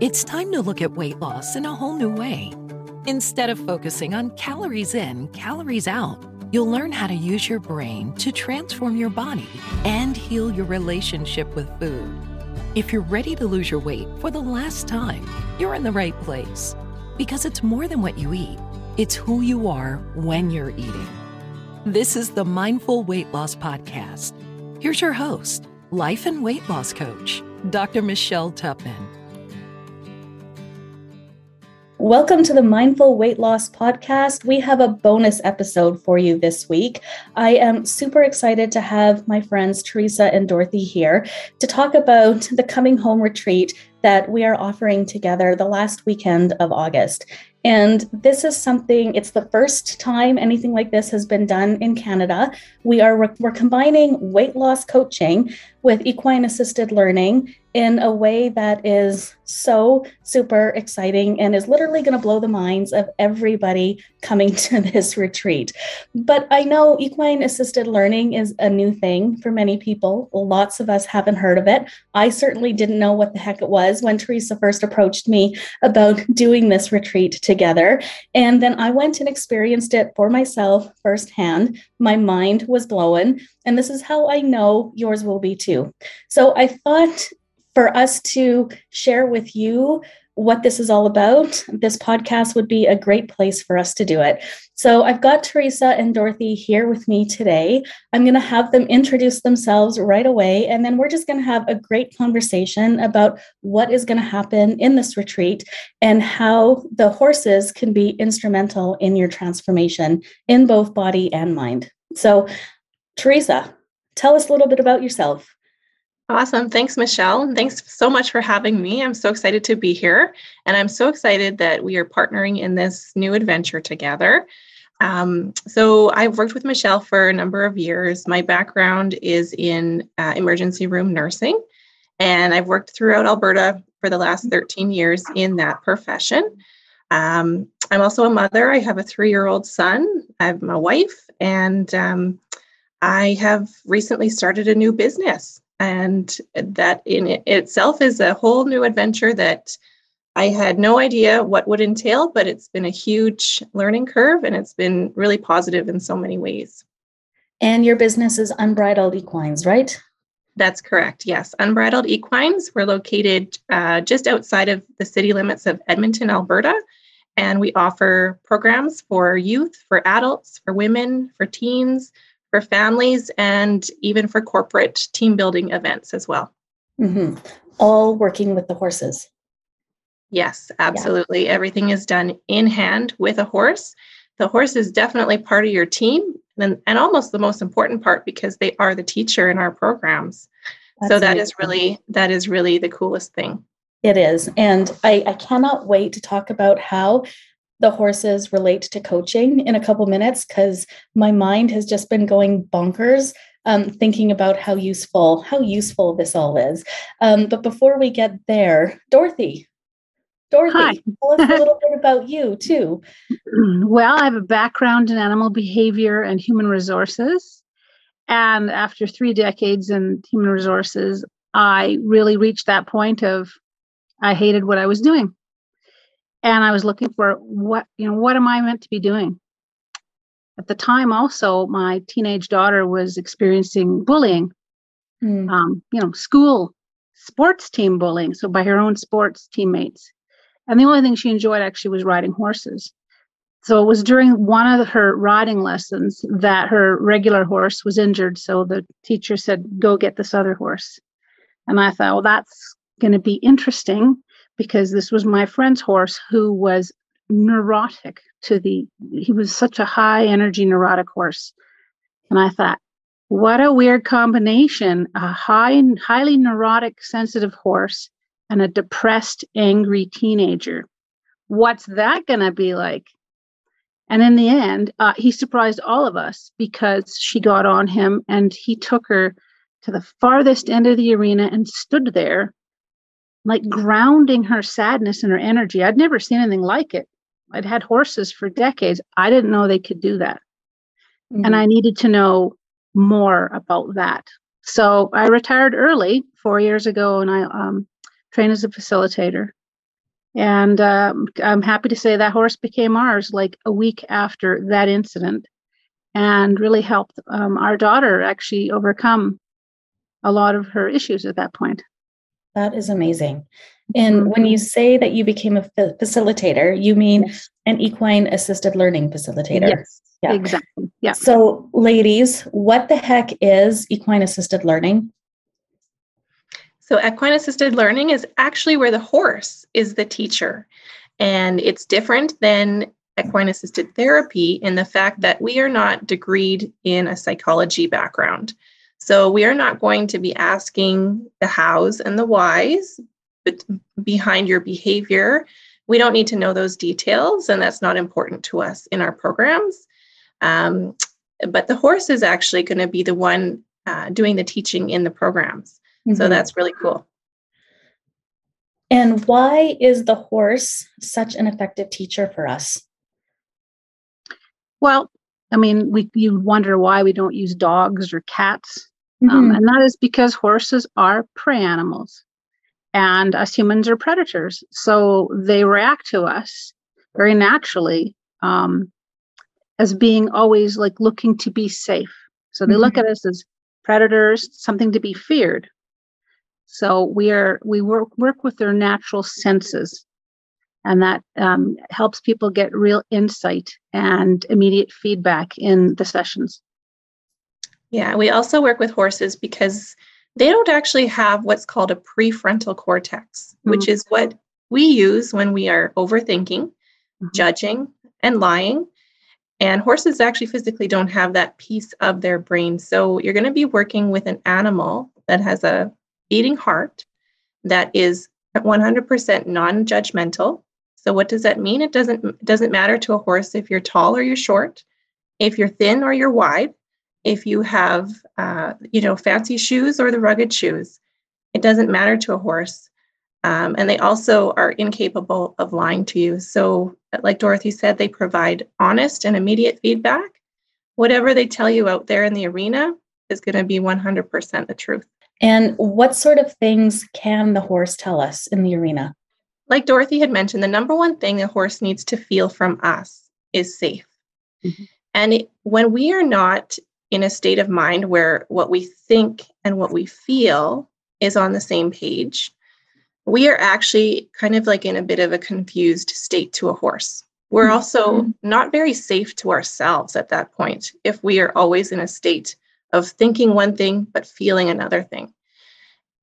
It's time to look at weight loss in a whole new way. Instead of focusing on calories in, calories out, you'll learn how to use your brain to transform your body and heal your relationship with food. If you're ready to lose your weight for the last time, you're in the right place. Because it's more than what you eat, it's who you are when you're eating. This is the Mindful Weight Loss Podcast. Here's your host, life and weight loss coach, Dr. Michelle Tupman. Welcome to the Mindful Weight Loss Podcast. We have a bonus episode for you this week. I am super excited to have my friends Teresa and Dorothy here to talk about the coming home retreat that we are offering together the last weekend of August. And this is something, it's the first time anything like this has been done in Canada. We are we're combining weight loss coaching with equine assisted learning in a way that is so super exciting and is literally going to blow the minds of everybody coming to this retreat. But I know equine assisted learning is a new thing for many people. Lots of us haven't heard of it. I certainly didn't know what the heck it was when Teresa first approached me about doing this retreat together. And then I went and experienced it for myself firsthand. My mind was blown. And this is how I know yours will be too. So I thought for us to share with you what this is all about, this podcast would be a great place for us to do it. So I've got Teresa and Dorothy here with me today. I'm going to have them introduce themselves right away, and then we're just going to have a great conversation about what is going to happen in this retreat and how the horses can be instrumental in your transformation in both body and mind. So, Teresa, tell us a little bit about yourself. Awesome. Thanks, Michelle. Thanks so much for having me. I'm so excited to be here. And I'm so excited that we are partnering in this new adventure together. Um, so, I've worked with Michelle for a number of years. My background is in uh, emergency room nursing, and I've worked throughout Alberta for the last 13 years in that profession. Um, I'm also a mother. I have a three year old son, I'm a wife, and um, I have recently started a new business and that in itself is a whole new adventure that I had no idea what would entail, but it's been a huge learning curve and it's been really positive in so many ways. And your business is Unbridled Equines, right? That's correct. Yes. Unbridled Equines. We're located uh, just outside of the city limits of Edmonton, Alberta. And we offer programs for youth, for adults, for women, for teens, for families and even for corporate team building events as well. Mm-hmm. All working with the horses. Yes, absolutely. Yeah. Everything is done in hand with a horse. The horse is definitely part of your team and, and almost the most important part because they are the teacher in our programs. That's so that amazing. is really that is really the coolest thing. It is. And I, I cannot wait to talk about how the horses relate to coaching in a couple minutes because my mind has just been going bonkers um, thinking about how useful how useful this all is. Um, but before we get there, Dorothy, Dorothy, Hi. tell us a little bit about you too. Well, I have a background in animal behavior and human resources. And after three decades in human resources, I really reached that point of I hated what I was doing and I was looking for what you know what am I meant to be doing. At the time, also my teenage daughter was experiencing bullying, mm. um, you know, school sports team bullying, so by her own sports teammates, and the only thing she enjoyed actually was riding horses. So it was during one of her riding lessons that her regular horse was injured. So the teacher said, "Go get this other horse," and I thought, well, that's going to be interesting because this was my friend's horse who was neurotic to the he was such a high energy neurotic horse. And i thought what a weird combination a high highly neurotic sensitive horse and a depressed angry teenager. What's that going to be like? And in the end uh, he surprised all of us because she got on him and he took her to the farthest end of the arena and stood there like grounding her sadness and her energy. I'd never seen anything like it. I'd had horses for decades. I didn't know they could do that. Mm-hmm. And I needed to know more about that. So I retired early four years ago and I um, trained as a facilitator. And um, I'm happy to say that horse became ours like a week after that incident and really helped um, our daughter actually overcome a lot of her issues at that point. That is amazing. And mm-hmm. when you say that you became a facilitator, you mean an equine assisted learning facilitator? Yes, yeah. exactly. Yeah. So, ladies, what the heck is equine assisted learning? So, equine assisted learning is actually where the horse is the teacher. And it's different than equine assisted therapy in the fact that we are not degreed in a psychology background. So, we are not going to be asking the hows and the whys behind your behavior. We don't need to know those details, and that's not important to us in our programs. Um, but the horse is actually going to be the one uh, doing the teaching in the programs. Mm-hmm. So that's really cool. And why is the horse such an effective teacher for us? Well, I mean, we you wonder why we don't use dogs or cats, mm-hmm. um, and that is because horses are prey animals, and us humans are predators. So they react to us very naturally um, as being always like looking to be safe. So they mm-hmm. look at us as predators, something to be feared. So we are we work work with their natural senses, and that um, helps people get real insight and immediate feedback in the sessions. Yeah, we also work with horses because they don't actually have what's called a prefrontal cortex, mm-hmm. which is what we use when we are overthinking, mm-hmm. judging, and lying. And horses actually physically don't have that piece of their brain. So you're going to be working with an animal that has a beating heart that is 100% non-judgmental. So what does that mean? It doesn't it doesn't matter to a horse if you're tall or you're short, if you're thin or you're wide, if you have uh, you know fancy shoes or the rugged shoes. It doesn't matter to a horse. Um, and they also are incapable of lying to you. So, like Dorothy said, they provide honest and immediate feedback. Whatever they tell you out there in the arena is going to be 100% the truth. And what sort of things can the horse tell us in the arena? Like Dorothy had mentioned, the number one thing a horse needs to feel from us is safe. Mm-hmm. And it, when we are not in a state of mind where what we think and what we feel is on the same page, we are actually kind of like in a bit of a confused state to a horse. We're mm-hmm. also not very safe to ourselves at that point if we are always in a state of thinking one thing but feeling another thing.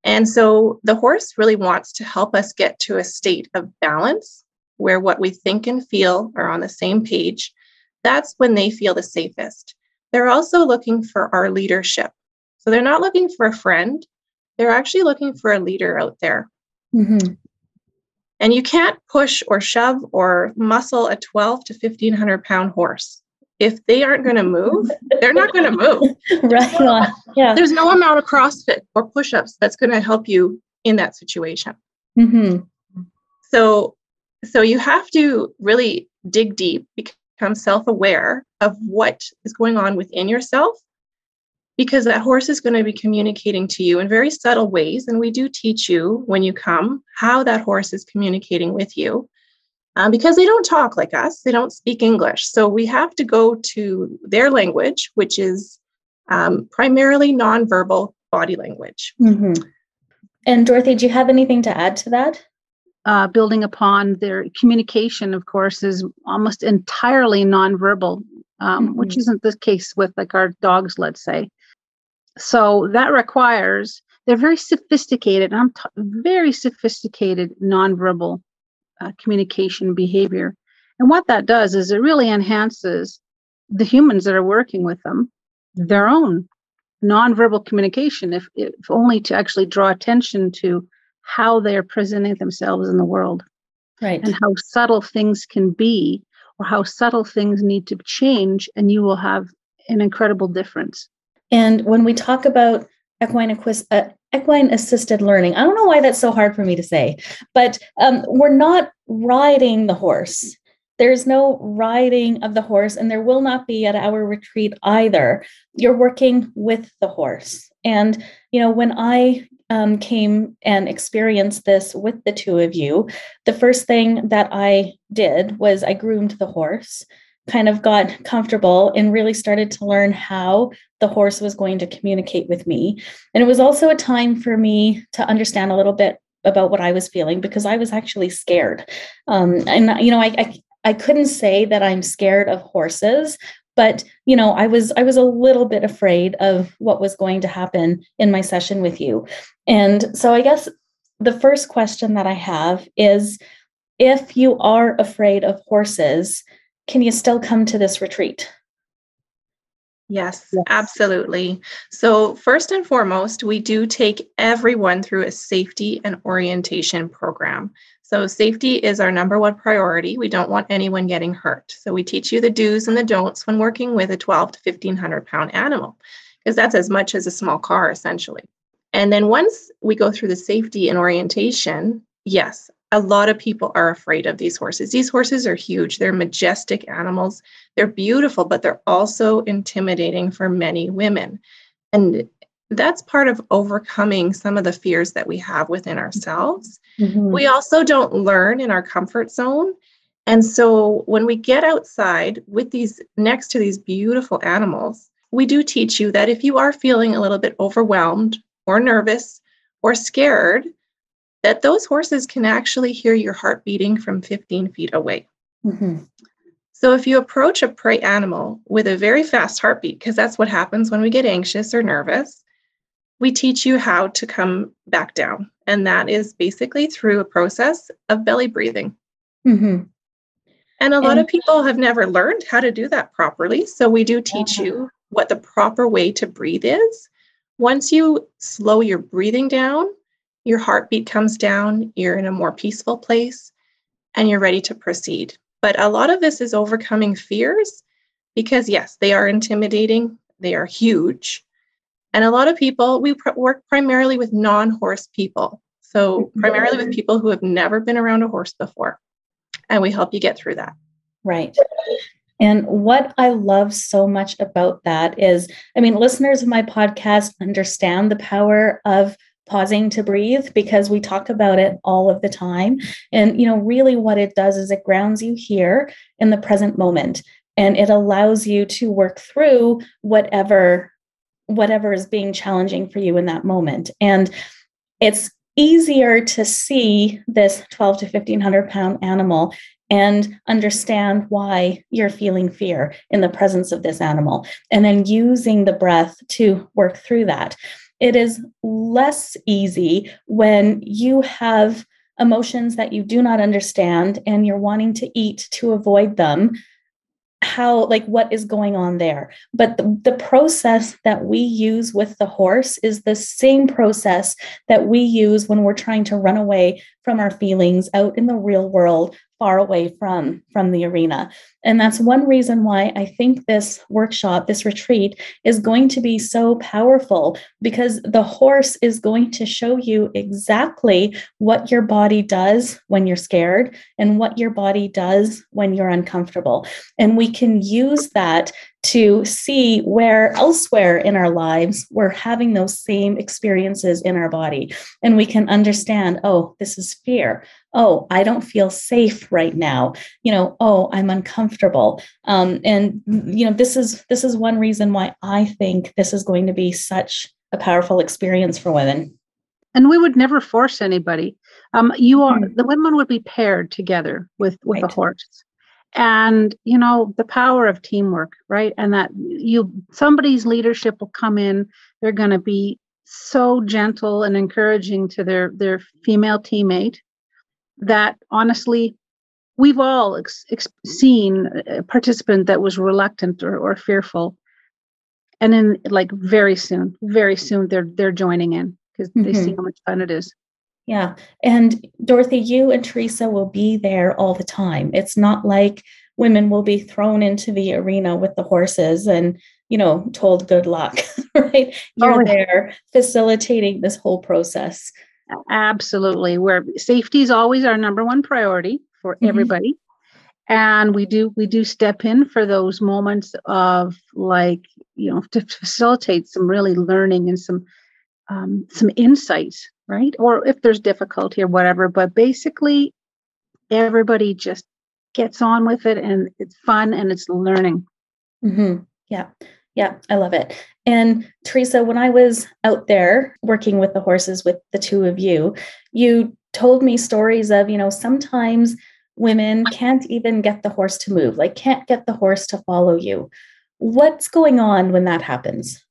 And so the horse really wants to help us get to a state of balance where what we think and feel are on the same page. That's when they feel the safest. They're also looking for our leadership. So they're not looking for a friend, they're actually looking for a leader out there. Mm-hmm. And you can't push or shove or muscle a 12 to 1500 pound horse if they aren't going to move, they're not going to move. right. Yeah. There's no amount of CrossFit or push-ups that's going to help you in that situation. Mm-hmm. So, so you have to really dig deep, become self-aware of what is going on within yourself, because that horse is going to be communicating to you in very subtle ways. And we do teach you when you come how that horse is communicating with you um, because they don't talk like us, they don't speak English. So we have to go to their language, which is um, primarily nonverbal body language. Mm-hmm. And Dorothy, do you have anything to add to that? Uh, building upon their communication, of course, is almost entirely nonverbal, um, mm-hmm. which isn't the case with like our dogs, let's say. So that requires they're very sophisticated. I'm t- very sophisticated nonverbal uh, communication behavior. And what that does is it really enhances the humans that are working with them, their own nonverbal communication, if, if only to actually draw attention to how they are presenting themselves in the world. Right. And how subtle things can be, or how subtle things need to change, and you will have an incredible difference. And when we talk about equine, uh, equine assisted learning. I don't know why that's so hard for me to say, but um, we're not riding the horse. There's no riding of the horse, and there will not be at our retreat either. You're working with the horse. And, you know, when I um, came and experienced this with the two of you, the first thing that I did was I groomed the horse, kind of got comfortable, and really started to learn how the horse was going to communicate with me. And it was also a time for me to understand a little bit about what I was feeling because I was actually scared. Um, and you know, I, I I couldn't say that I'm scared of horses, but you know i was i was a little bit afraid of what was going to happen in my session with you and so i guess the first question that i have is if you are afraid of horses can you still come to this retreat Yes, yes, absolutely. So, first and foremost, we do take everyone through a safety and orientation program. So, safety is our number one priority. We don't want anyone getting hurt. So, we teach you the do's and the don'ts when working with a 12 to 1500 pound animal, because that's as much as a small car, essentially. And then once we go through the safety and orientation, yes, a lot of people are afraid of these horses. These horses are huge, they're majestic animals, they're beautiful, but they're also intimidating for many women. And that's part of overcoming some of the fears that we have within ourselves. Mm-hmm. We also don't learn in our comfort zone. And so when we get outside with these next to these beautiful animals, we do teach you that if you are feeling a little bit overwhelmed or nervous or scared, that those horses can actually hear your heart beating from 15 feet away. Mm-hmm. So if you approach a prey animal with a very fast heartbeat, because that's what happens when we get anxious or nervous, we teach you how to come back down. And that is basically through a process of belly breathing. Mm-hmm. And a lot and, of people have never learned how to do that properly. So we do teach you what the proper way to breathe is. Once you slow your breathing down, your heartbeat comes down, you're in a more peaceful place, and you're ready to proceed. But a lot of this is overcoming fears because, yes, they are intimidating, they are huge. And a lot of people, we pr- work primarily with non horse people. So, mm-hmm. primarily with people who have never been around a horse before. And we help you get through that. Right. And what I love so much about that is, I mean, listeners of my podcast understand the power of pausing to breathe because we talk about it all of the time. And, you know, really what it does is it grounds you here in the present moment and it allows you to work through whatever whatever is being challenging for you in that moment. And it's easier to see this 12 to 1500 pound animal and understand why you're feeling fear in the presence of this animal and then using the breath to work through that it is less easy when you have emotions that you do not understand and you're wanting to eat to avoid them how like what is going on there. But the, the process that we use with the horse is the same process that we use when we're trying to run away from our feelings out in the real world far away from from the arena. And that's one reason why i think this workshop this retreat is going to be so powerful because the horse is going to show you exactly what your body does when you're scared and what your body does when you're uncomfortable. And we can use that to see where elsewhere in our lives we're having those same experiences in our body. And we can understand, oh, this is fear. Oh, I don't feel safe right now. You know, oh, I'm uncomfortable. Um, and you know, this is this is one reason why I think this is going to be such a powerful experience for women. And we would never force anybody. Um, you are mm-hmm. the women would be paired together with with right. the horse and you know the power of teamwork right and that you somebody's leadership will come in they're going to be so gentle and encouraging to their their female teammate that honestly we've all ex- ex- seen a participant that was reluctant or, or fearful and then like very soon very soon they're they're joining in because mm-hmm. they see mm-hmm. how much fun it is yeah. And Dorothy, you and Teresa will be there all the time. It's not like women will be thrown into the arena with the horses and, you know, told good luck, right? You're oh, there facilitating this whole process. Absolutely. Where safety is always our number one priority for mm-hmm. everybody. and we do we do step in for those moments of like you know to facilitate some really learning and some um, some insights right or if there's difficulty or whatever but basically everybody just gets on with it and it's fun and it's learning mm-hmm. yeah yeah i love it and teresa when i was out there working with the horses with the two of you you told me stories of you know sometimes women can't even get the horse to move, like can't get the horse to follow you. What's going on when that happens?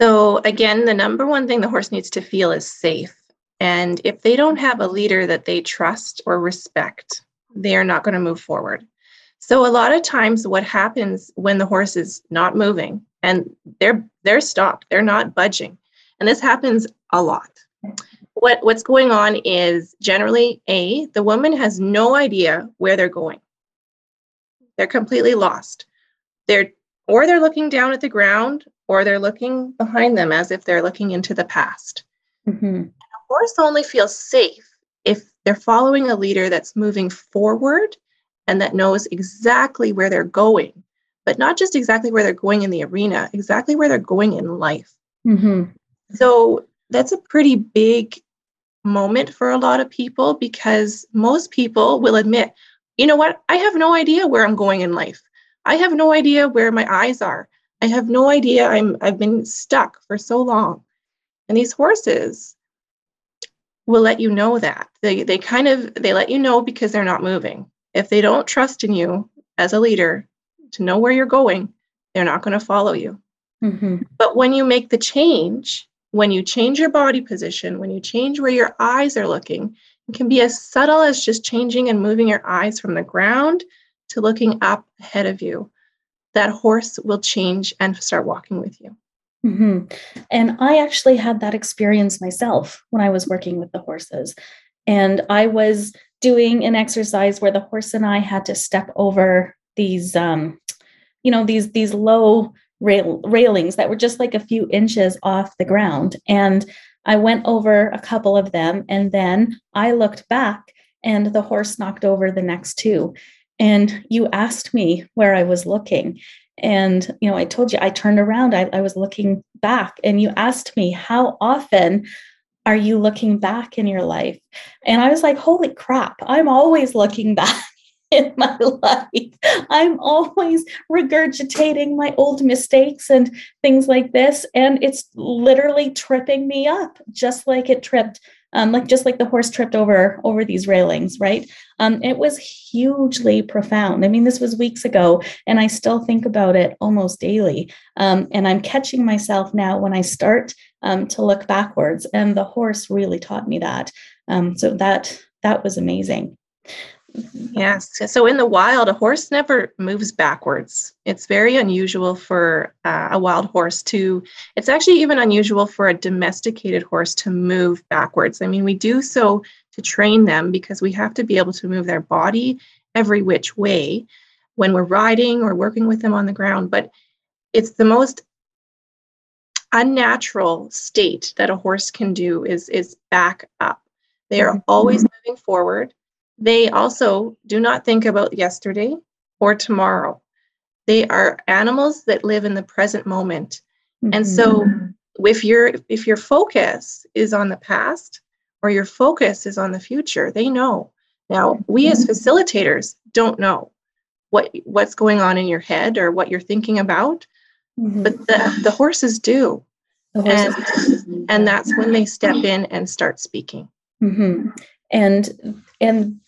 So, again, the number one thing the horse needs to feel is safe. And if they don't have a leader that they trust or respect, they are not going to move forward. So a lot of times what happens when the horse is not moving and they're they're stopped, they're not budging. And this happens a lot what what's going on is generally a the woman has no idea where they're going they're completely lost they're or they're looking down at the ground or they're looking behind them as if they're looking into the past mm-hmm. a horse only feels safe if they're following a leader that's moving forward and that knows exactly where they're going but not just exactly where they're going in the arena exactly where they're going in life mm-hmm. so that's a pretty big moment for a lot of people because most people will admit, you know what, I have no idea where I'm going in life. I have no idea where my eyes are. I have no idea. I'm I've been stuck for so long. And these horses will let you know that. They they kind of they let you know because they're not moving. If they don't trust in you as a leader to know where you're going, they're not going to follow you. Mm-hmm. But when you make the change when you change your body position, when you change where your eyes are looking, it can be as subtle as just changing and moving your eyes from the ground to looking up ahead of you. That horse will change and start walking with you. Mm-hmm. And I actually had that experience myself when I was working with the horses. And I was doing an exercise where the horse and I had to step over these, um, you know, these these low rail, railings that were just like a few inches off the ground. And I went over a couple of them and then I looked back and the horse knocked over the next two. And you asked me where I was looking. And, you know, I told you I turned around, I, I was looking back, and you asked me, How often are you looking back in your life? And I was like, Holy crap, I'm always looking back. in my life. I'm always regurgitating my old mistakes and things like this. And it's literally tripping me up, just like it tripped, um, like just like the horse tripped over over these railings, right? Um, it was hugely profound. I mean, this was weeks ago, and I still think about it almost daily. Um, and I'm catching myself now when I start um, to look backwards. And the horse really taught me that. Um, so that that was amazing. Yes. So in the wild, a horse never moves backwards. It's very unusual for uh, a wild horse to, it's actually even unusual for a domesticated horse to move backwards. I mean, we do so to train them because we have to be able to move their body every which way when we're riding or working with them on the ground. But it's the most unnatural state that a horse can do is, is back up. They are always moving forward they also do not think about yesterday or tomorrow. They are animals that live in the present moment. Mm-hmm. And so if your if your focus is on the past or your focus is on the future, they know. Now, we as mm-hmm. facilitators don't know what what's going on in your head or what you're thinking about, mm-hmm. but the, the horses do. The horses and, and that's when they step in and start speaking. Mm-hmm and and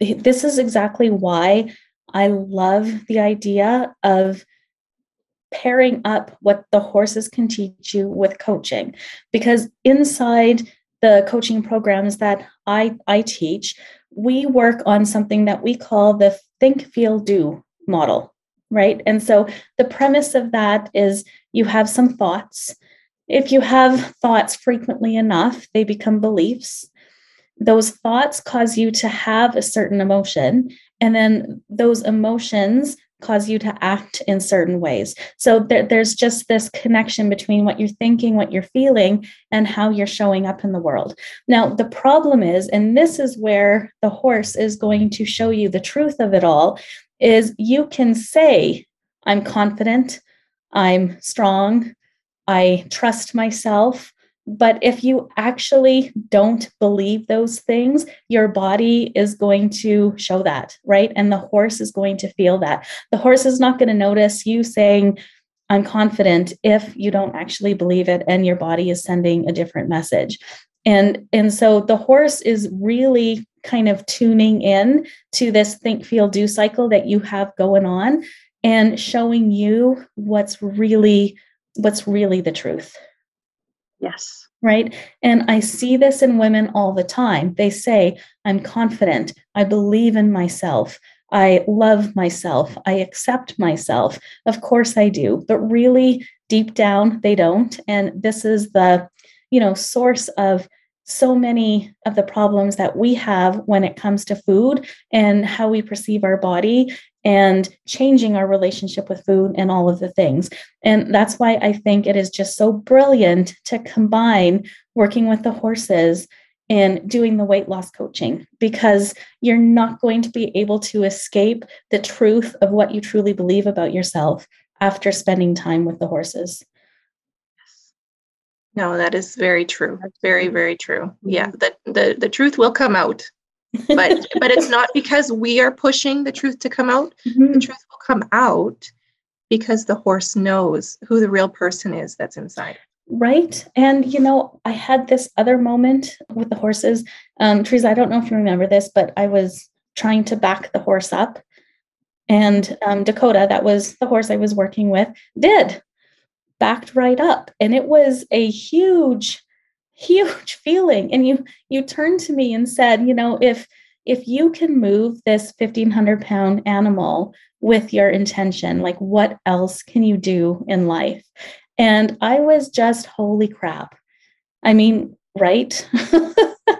this is exactly why i love the idea of pairing up what the horses can teach you with coaching. Because inside the coaching programs that i i teach we work on something that we call the think feel do model right? And so the premise of that is you have some thoughts. If you have thoughts frequently enough they become beliefs those thoughts cause you to have a certain emotion and then those emotions cause you to act in certain ways. So there, there's just this connection between what you're thinking, what you're feeling, and how you're showing up in the world. Now, the problem is, and this is where the horse is going to show you the truth of it all, is you can say, I'm confident, I'm strong, I trust myself. But if you actually don't believe those things, your body is going to show that, right? And the horse is going to feel that. The horse is not going to notice you saying, I'm confident if you don't actually believe it and your body is sending a different message. And, and so the horse is really kind of tuning in to this think, feel, do cycle that you have going on and showing you what's really what's really the truth. Yes. Right. And I see this in women all the time. They say, I'm confident. I believe in myself. I love myself. I accept myself. Of course I do. But really, deep down, they don't. And this is the, you know, source of so many of the problems that we have when it comes to food and how we perceive our body and changing our relationship with food and all of the things. And that's why I think it is just so brilliant to combine working with the horses and doing the weight loss coaching because you're not going to be able to escape the truth of what you truly believe about yourself after spending time with the horses. No, that is very true. Very, very true. Yeah, the, the the truth will come out but but it's not because we are pushing the truth to come out. Mm-hmm. the truth will come out because the horse knows who the real person is that's inside. Right. And you know i had this other moment with the horses. Um Teresa, i don't know if you remember this but i was trying to back the horse up. And um, dakota that was the horse i was working with did. Backed right up. And it was a huge huge feeling. And you you turned to me and said you know if if you can move this 1500 pound animal with your intention like what else can you do in life? And i was just holy crap. I mean right?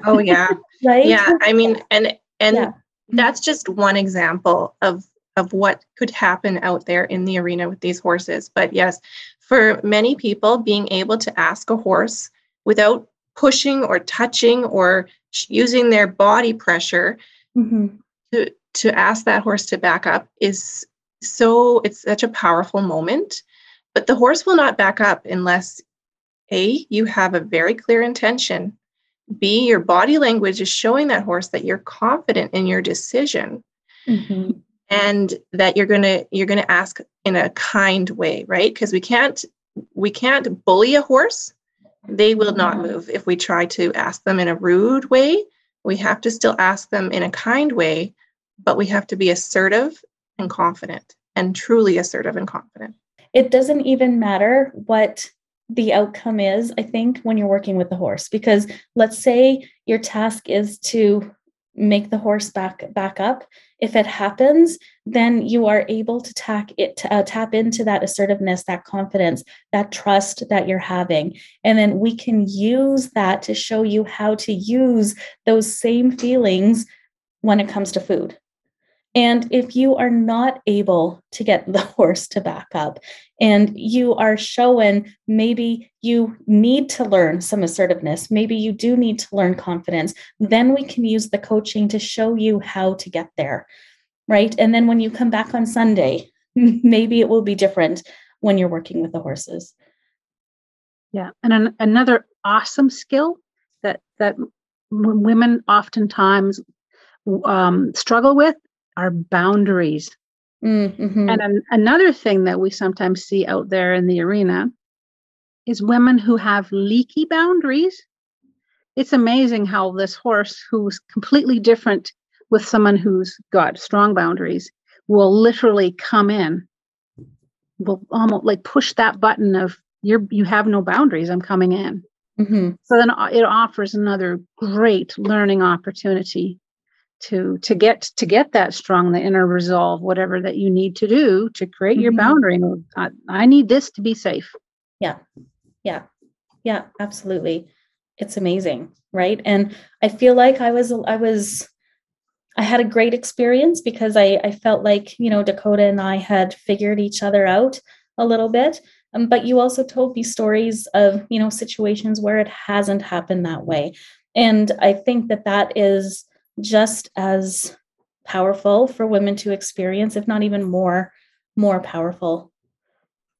Oh yeah. Right? Yeah i mean and and yeah. that's just one example of of what could happen out there in the arena with these horses. But yes for many people being able to ask a horse without pushing or touching or using their body pressure mm-hmm. to to ask that horse to back up is so it's such a powerful moment but the horse will not back up unless a you have a very clear intention b your body language is showing that horse that you're confident in your decision mm-hmm. and that you're going to you're going to ask in a kind way right because we can't we can't bully a horse they will not move if we try to ask them in a rude way. We have to still ask them in a kind way, but we have to be assertive and confident and truly assertive and confident. It doesn't even matter what the outcome is, I think, when you're working with the horse, because let's say your task is to make the horse back back up. If it happens then you are able to tack it uh, tap into that assertiveness that confidence that trust that you're having. And then we can use that to show you how to use those same feelings when it comes to food and if you are not able to get the horse to back up and you are showing maybe you need to learn some assertiveness, maybe you do need to learn confidence, then we can use the coaching to show you how to get there. Right. And then when you come back on Sunday, maybe it will be different when you're working with the horses. Yeah. And an, another awesome skill that, that women oftentimes um, struggle with our boundaries. Mm-hmm. And an, another thing that we sometimes see out there in the arena is women who have leaky boundaries. It's amazing how this horse, who's completely different with someone who's got strong boundaries, will literally come in, will almost like push that button of you're you have no boundaries. I'm coming in. Mm-hmm. So then it offers another great learning opportunity to to get to get that strong the inner resolve whatever that you need to do to create mm-hmm. your boundary I, I need this to be safe yeah yeah yeah absolutely it's amazing right and i feel like i was i was I had a great experience because I, I felt like, you know, Dakota and I had figured each other out a little bit. Um, but you also told me stories of, you know, situations where it hasn't happened that way. And I think that that is just as powerful for women to experience, if not even more, more powerful.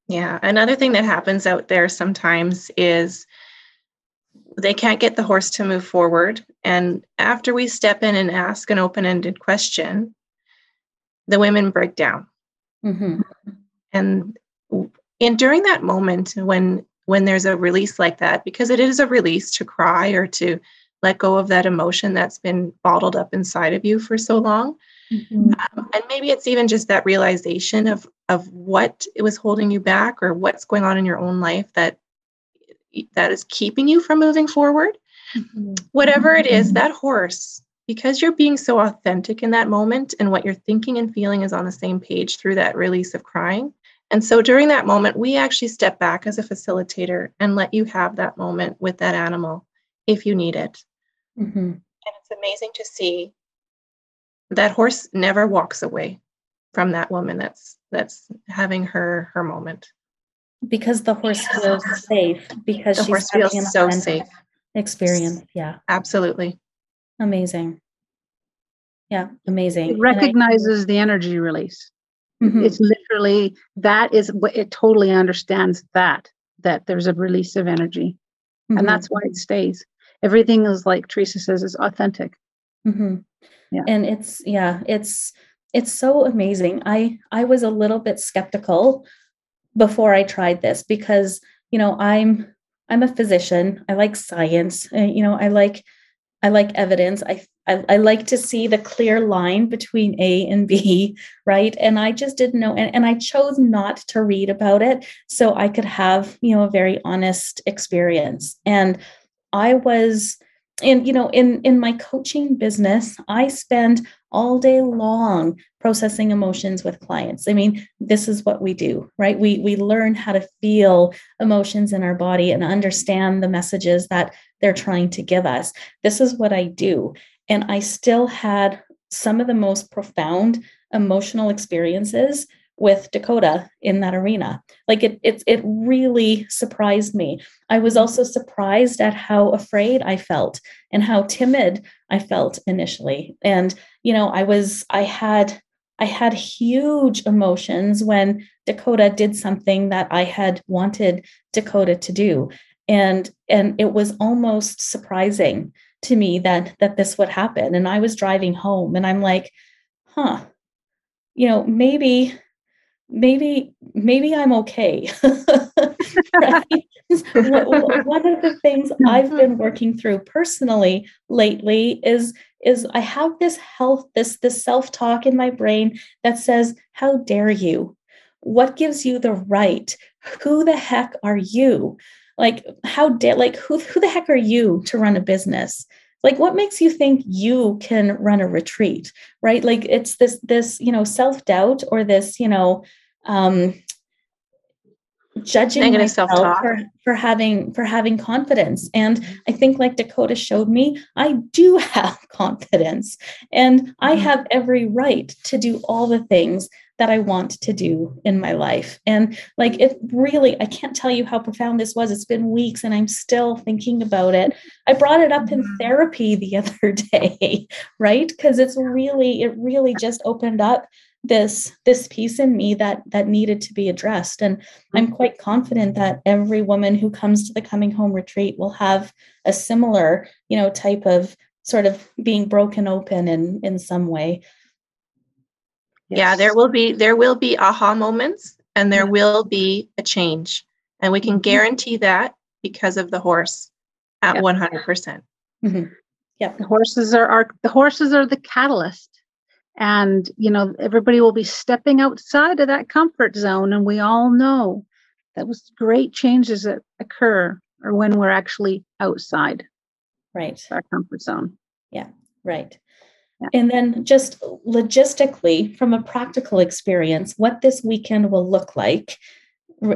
Yeah. Another thing that happens out there sometimes is they can't get the horse to move forward. And after we step in and ask an open ended question, the women break down. Mm-hmm. And and during that moment when when there's a release like that, because it is a release to cry or to let go of that emotion that's been bottled up inside of you for so long. Mm-hmm. Um, and maybe it's even just that realization of of what it was holding you back or what's going on in your own life that that is keeping you from moving forward. Mm-hmm. Whatever it is, that horse, because you're being so authentic in that moment and what you're thinking and feeling is on the same page through that release of crying. And so during that moment, we actually step back as a facilitator and let you have that moment with that animal if you need it. Mm-hmm. And it's amazing to see that horse never walks away from that woman that's that's having her her moment. Because the horse feels safe because the horse feels so safe. experience. Yeah. Absolutely. Amazing. Yeah amazing. It recognizes I, the energy release. Mm-hmm. it's literally that is what it totally understands that that there's a release of energy. Mm-hmm. and that's why it stays everything is like teresa says is authentic mm-hmm. yeah and it's yeah it's it's so amazing i i was a little bit skeptical before I tried this because you know I'm I'm a physician. I like science. Uh, you know I like I like evidence. I, I, I like to see the clear line between A and B, right? And I just didn't know, and, and I chose not to read about it so I could have you know a very honest experience. And I was and you know in in my coaching business i spend all day long processing emotions with clients. I mean this is what we do right? We we learn how to feel emotions in our body and understand the messages that they're trying to give us. This is what i do. And i still had some of the most profound emotional experiences with Dakota in that arena. Like it, it, it really surprised me. I was also surprised at how afraid I felt and how timid I felt initially. And you know, I was, I had, I had huge emotions when Dakota did something that I had wanted Dakota to do, and and it was almost surprising to me that that this would happen. And I was driving home, and I'm like, huh, you know, maybe maybe maybe i'm okay. One of the things i've been mm-hmm. working through personally lately is is i have this health this this self-talk in my brain that says how dare you? What gives you the right? Who the heck are you? Like how dare like who, who the heck are you to run a business? Like what makes you think you can run a retreat? Right? Like it's this this you know self-doubt or this you know um judging negative self-talk. for, for having for having confidence. And i think like dakota showed me i do have confidence. And i mm-hmm. have every right to do all the things that i want to do in my life. And like it really i can't tell you how profound this was. It's been weeks and i'm still thinking about it. I brought it up in mm-hmm. therapy the other day right? Because it's really it really just opened up this this piece in me that that needed to be addressed and i'm mm-hmm. quite confident that every woman who comes to the coming home retreat will have a similar you know type of sort of being broken open in in some way yes. yeah there will be there will be aha moments and there yeah. will be a change and we can mm-hmm. guarantee that because of the horse at yeah. 100% mm-hmm. yeah the horses are, are the horses are the catalyst and you know everybody will be stepping outside of that comfort zone and we all know that was great changes that occur or when we're actually outside right. our comfort zone. Yeah right. Yeah. and then just logistically from a practical experience what this weekend will look like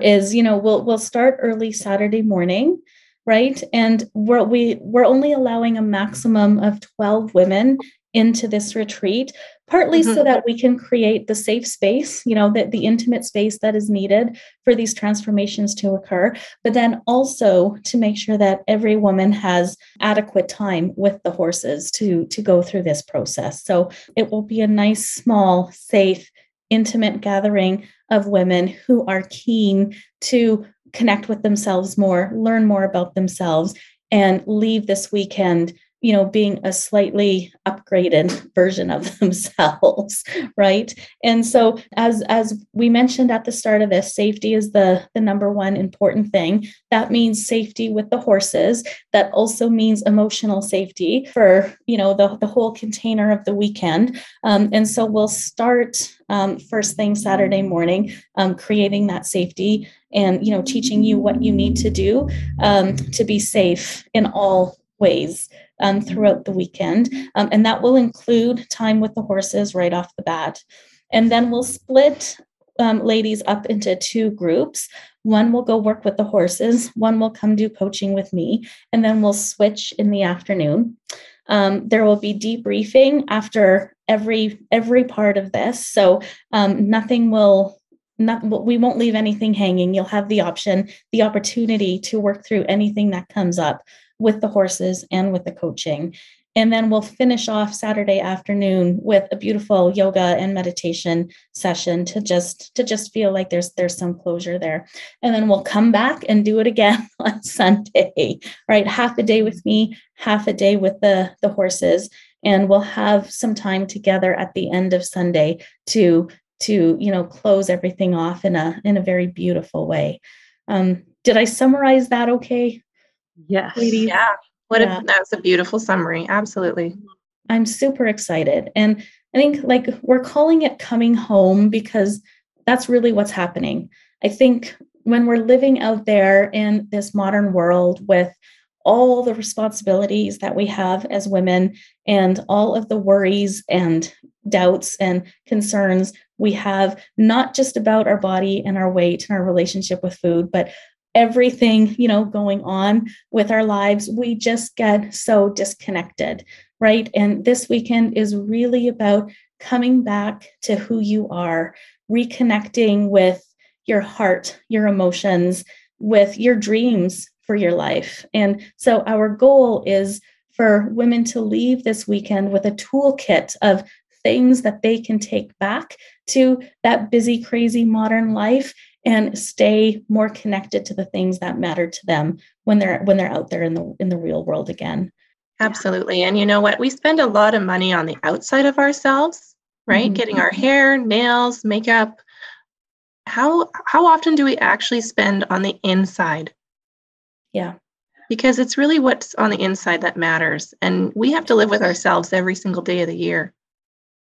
is you know we'll we'll start early saturday morning right? And we're we we're only allowing a maximum of 12 women into this retreat partly mm-hmm. so that we can create the safe space you know that the intimate space that is needed for these transformations to occur but then also to make sure that every woman has adequate time with the horses to to go through this process so it will be a nice small safe intimate gathering of women who are keen to connect with themselves more learn more about themselves and leave this weekend you know being a slightly upgraded version of themselves right? And so as as we mentioned at the start of this safety is the the number one important thing. That means safety with the horses. That also means emotional safety for you know the, the whole container of the weekend. Um, and so we'll start um, first thing saturday morning um, creating that safety and you know teaching you what you need to do um, to be safe in all ways um, throughout the weekend. Um, and that will include time with the horses right off the bat. And then we'll split um, ladies up into two groups. One will go work with the horses, one will come do coaching with me, and then we'll switch in the afternoon. Um, there will be debriefing after every every part of this, so um, nothing will not we won't leave anything hanging. You'll have the option, the opportunity to work through anything that comes up with the horses and with the coaching. And then we'll finish off Saturday afternoon with a beautiful yoga and meditation session to just to just feel like there's there's some closure there. And then we'll come back and do it again on Sunday, right? Half a day with me, half a day with the the horses, and we'll have some time together at the end of Sunday to to you know close everything off in a in a very beautiful way. Um, did I summarize that okay? Yes. Ladies. Yeah. What yeah. A, that was a beautiful summary. Absolutely. I'm super excited. And I think like we're calling it coming home because that's really what's happening. I think when we're living out there in this modern world with all the responsibilities that we have as women and all of the worries and doubts and concerns we have, not just about our body and our weight and our relationship with food, but everything you know going on with our lives we just get so disconnected right? And this weekend is really about coming back to who you are reconnecting with your heart your emotions with your dreams for your life. And so our goal is for women to leave this weekend with a toolkit of things that they can take back to that busy crazy modern life and stay more connected to the things that matter to them when they're when they're out there in the in the real world again. Absolutely. And you know what? We spend a lot of money on the outside of ourselves right? Mm-hmm. getting our hair nails makeup. How how often do we actually spend on the inside? Yeah. Because it's really what's on the inside that matters and we have to live with ourselves every single day of the year.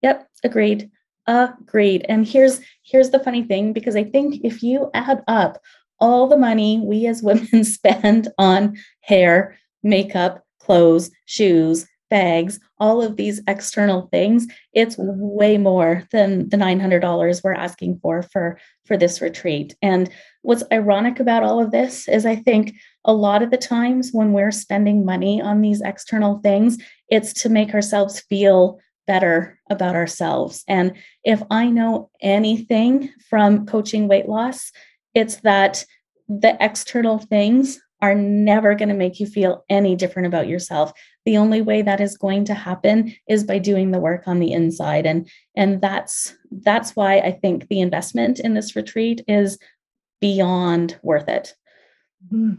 Yep. Agreed Agreed. And here's here's the funny thing because I think if you add up all the money we as women spend on hair, makeup, clothes, shoes, bags, all of these external things, it's way more than the $900 we're asking for for for this retreat. And what's ironic about all of this is I think a lot of the times when we're spending money on these external things, it's to make ourselves feel better about ourselves. And if I know anything from coaching weight loss, it's that the external things are never going to make you feel any different about yourself. The only way that is going to happen is by doing the work on the inside and and that's that's why I think the investment in this retreat is beyond worth it. Mm-hmm.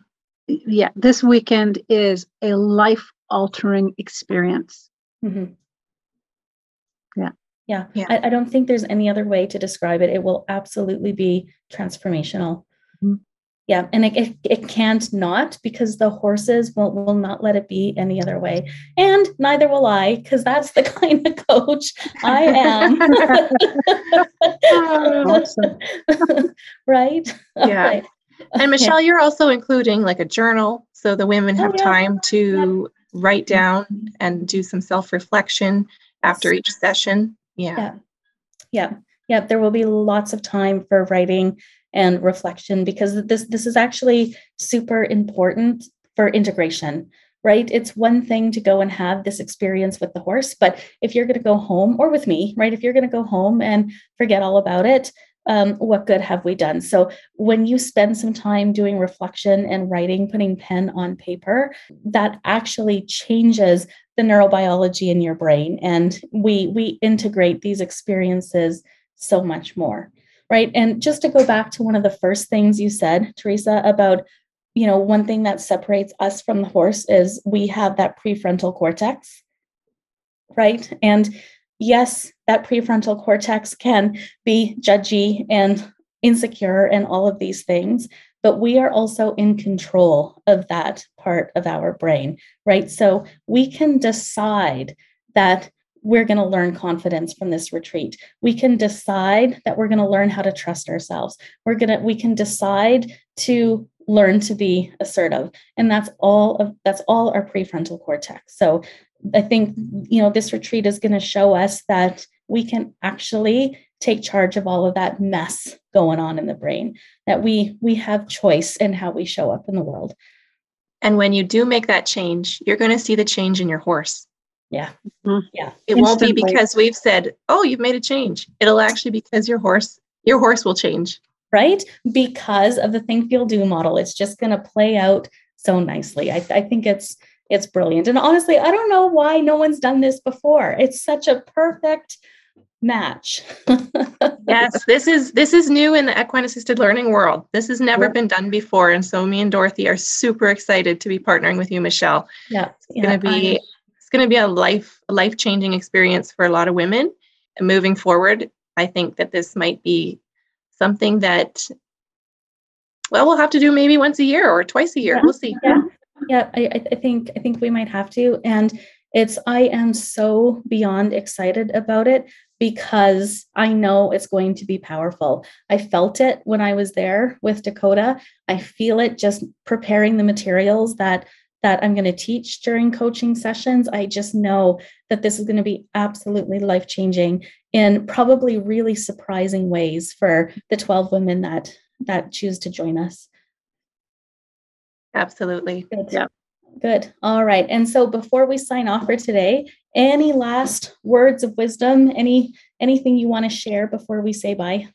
Yeah, this weekend is a life altering experience. Mm-hmm. Yeah. Yeah. yeah. I, I, don't think there's any other way to describe it. It will absolutely be transformational. Mm-hmm. Yeah. And it, it, it, can't not because the horses will, will not let it be any other way. And neither will I, because that's the kind of coach I am. right? Yeah. And Michelle, you're also including like a journal so the women have oh, yeah. time to write down and do some self reflection after each session. Yeah. yeah. Yeah. Yeah. There will be lots of time for writing and reflection because this this is actually super important for integration right? It's one thing to go and have this experience with the horse, but if you're going to go home or with me, right? If you're going to go home and forget all about it, um, what good have we done? So when you spend some time doing reflection and writing, putting pen on paper, that actually changes the neurobiology in your brain, and we we integrate these experiences so much more, right? And just to go back to one of the first things you said, Teresa, about you know one thing that separates us from the horse is we have that prefrontal cortex, right? And yes, that prefrontal cortex can be judgy and insecure and all of these things, but we are also in control of that part of our brain, right? So we can decide that we're going to learn confidence from this retreat. We can decide that we're going to learn how to trust ourselves. We're going to we can decide to learn to be assertive and that's all of that's all our prefrontal cortex. So I think you know this retreat is going to show us that we can actually take charge of all of that mess going on in the brain that we we have choice in how we show up in the world. And when you do make that change you're going to see the change in your horse. Yeah. Mm-hmm. yeah. It Instantly. won't be because we've said oh you've made a change. It'll actually because your horse your horse will change. Right? Because of the think feel do model it's just going to play out so nicely. I, I think it's it's brilliant. And honestly i don't know why no one's done this before. It's such a perfect match. yes, this is this is new in the equine assisted learning world. This has never been done before, and so me and Dorothy are super excited to be partnering with you, Michelle. Yeah, it's yeah, going to be I... it's going to be a life life changing experience for a lot of women. And moving forward, I think that this might be something that well we'll have to do maybe once a year or twice a year. Yeah. We'll see. Yeah, yeah. I, I think I think we might have to and it's i am so beyond excited about it because I know it's going to be powerful. I felt it when I was there with Dakota. I feel it just preparing the materials that that I'm going to teach during coaching sessions. I just know that this is going to be absolutely life-changing in probably really surprising ways for the 12 women that that choose to join us. Absolutely. Good. Yeah. Good. All right. And so before we sign off for today, any last words of wisdom, any anything you want to share before we say bye?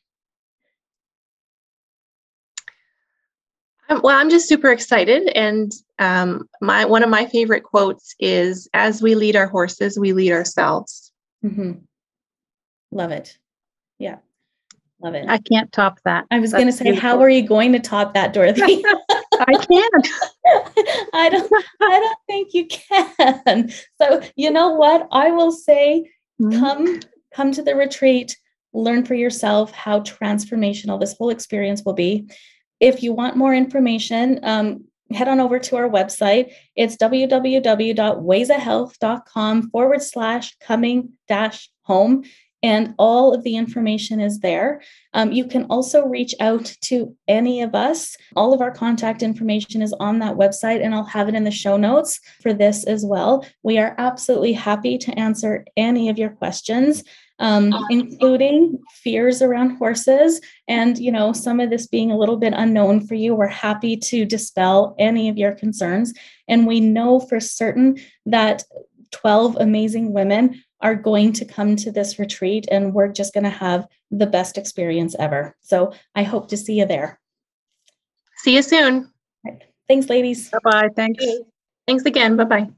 Um, well, I'm just super excited, and um, my one of my favorite quotes is, "As we lead our horses, we lead ourselves." Mm-hmm. Love it. Yeah, love it. I can't top that. I was going to say, beautiful. how are you going to top that, Dorothy? I can't. I don't I don't think you can. So you know what? I will say mm-hmm. come come to the retreat, learn for yourself how transformational this whole experience will be. If you want more information, um, head on over to our website. It's www.waysahealth.com forward slash coming dash home and all of the information is there. Um, you can also reach out to any of us. All of our contact information is on that website, and I'll have it in the show notes for this as well. We are absolutely happy to answer any of your questions. Um, including fears around horses and you know some of this being a little bit unknown for you we're happy to dispel any of your concerns and we know for certain that 12 amazing women are going to come to this retreat and we're just going to have the best experience ever. So I hope to see you there. See you soon. Thanks, ladies. Bye bye. Thanks. Thanks again. Bye bye.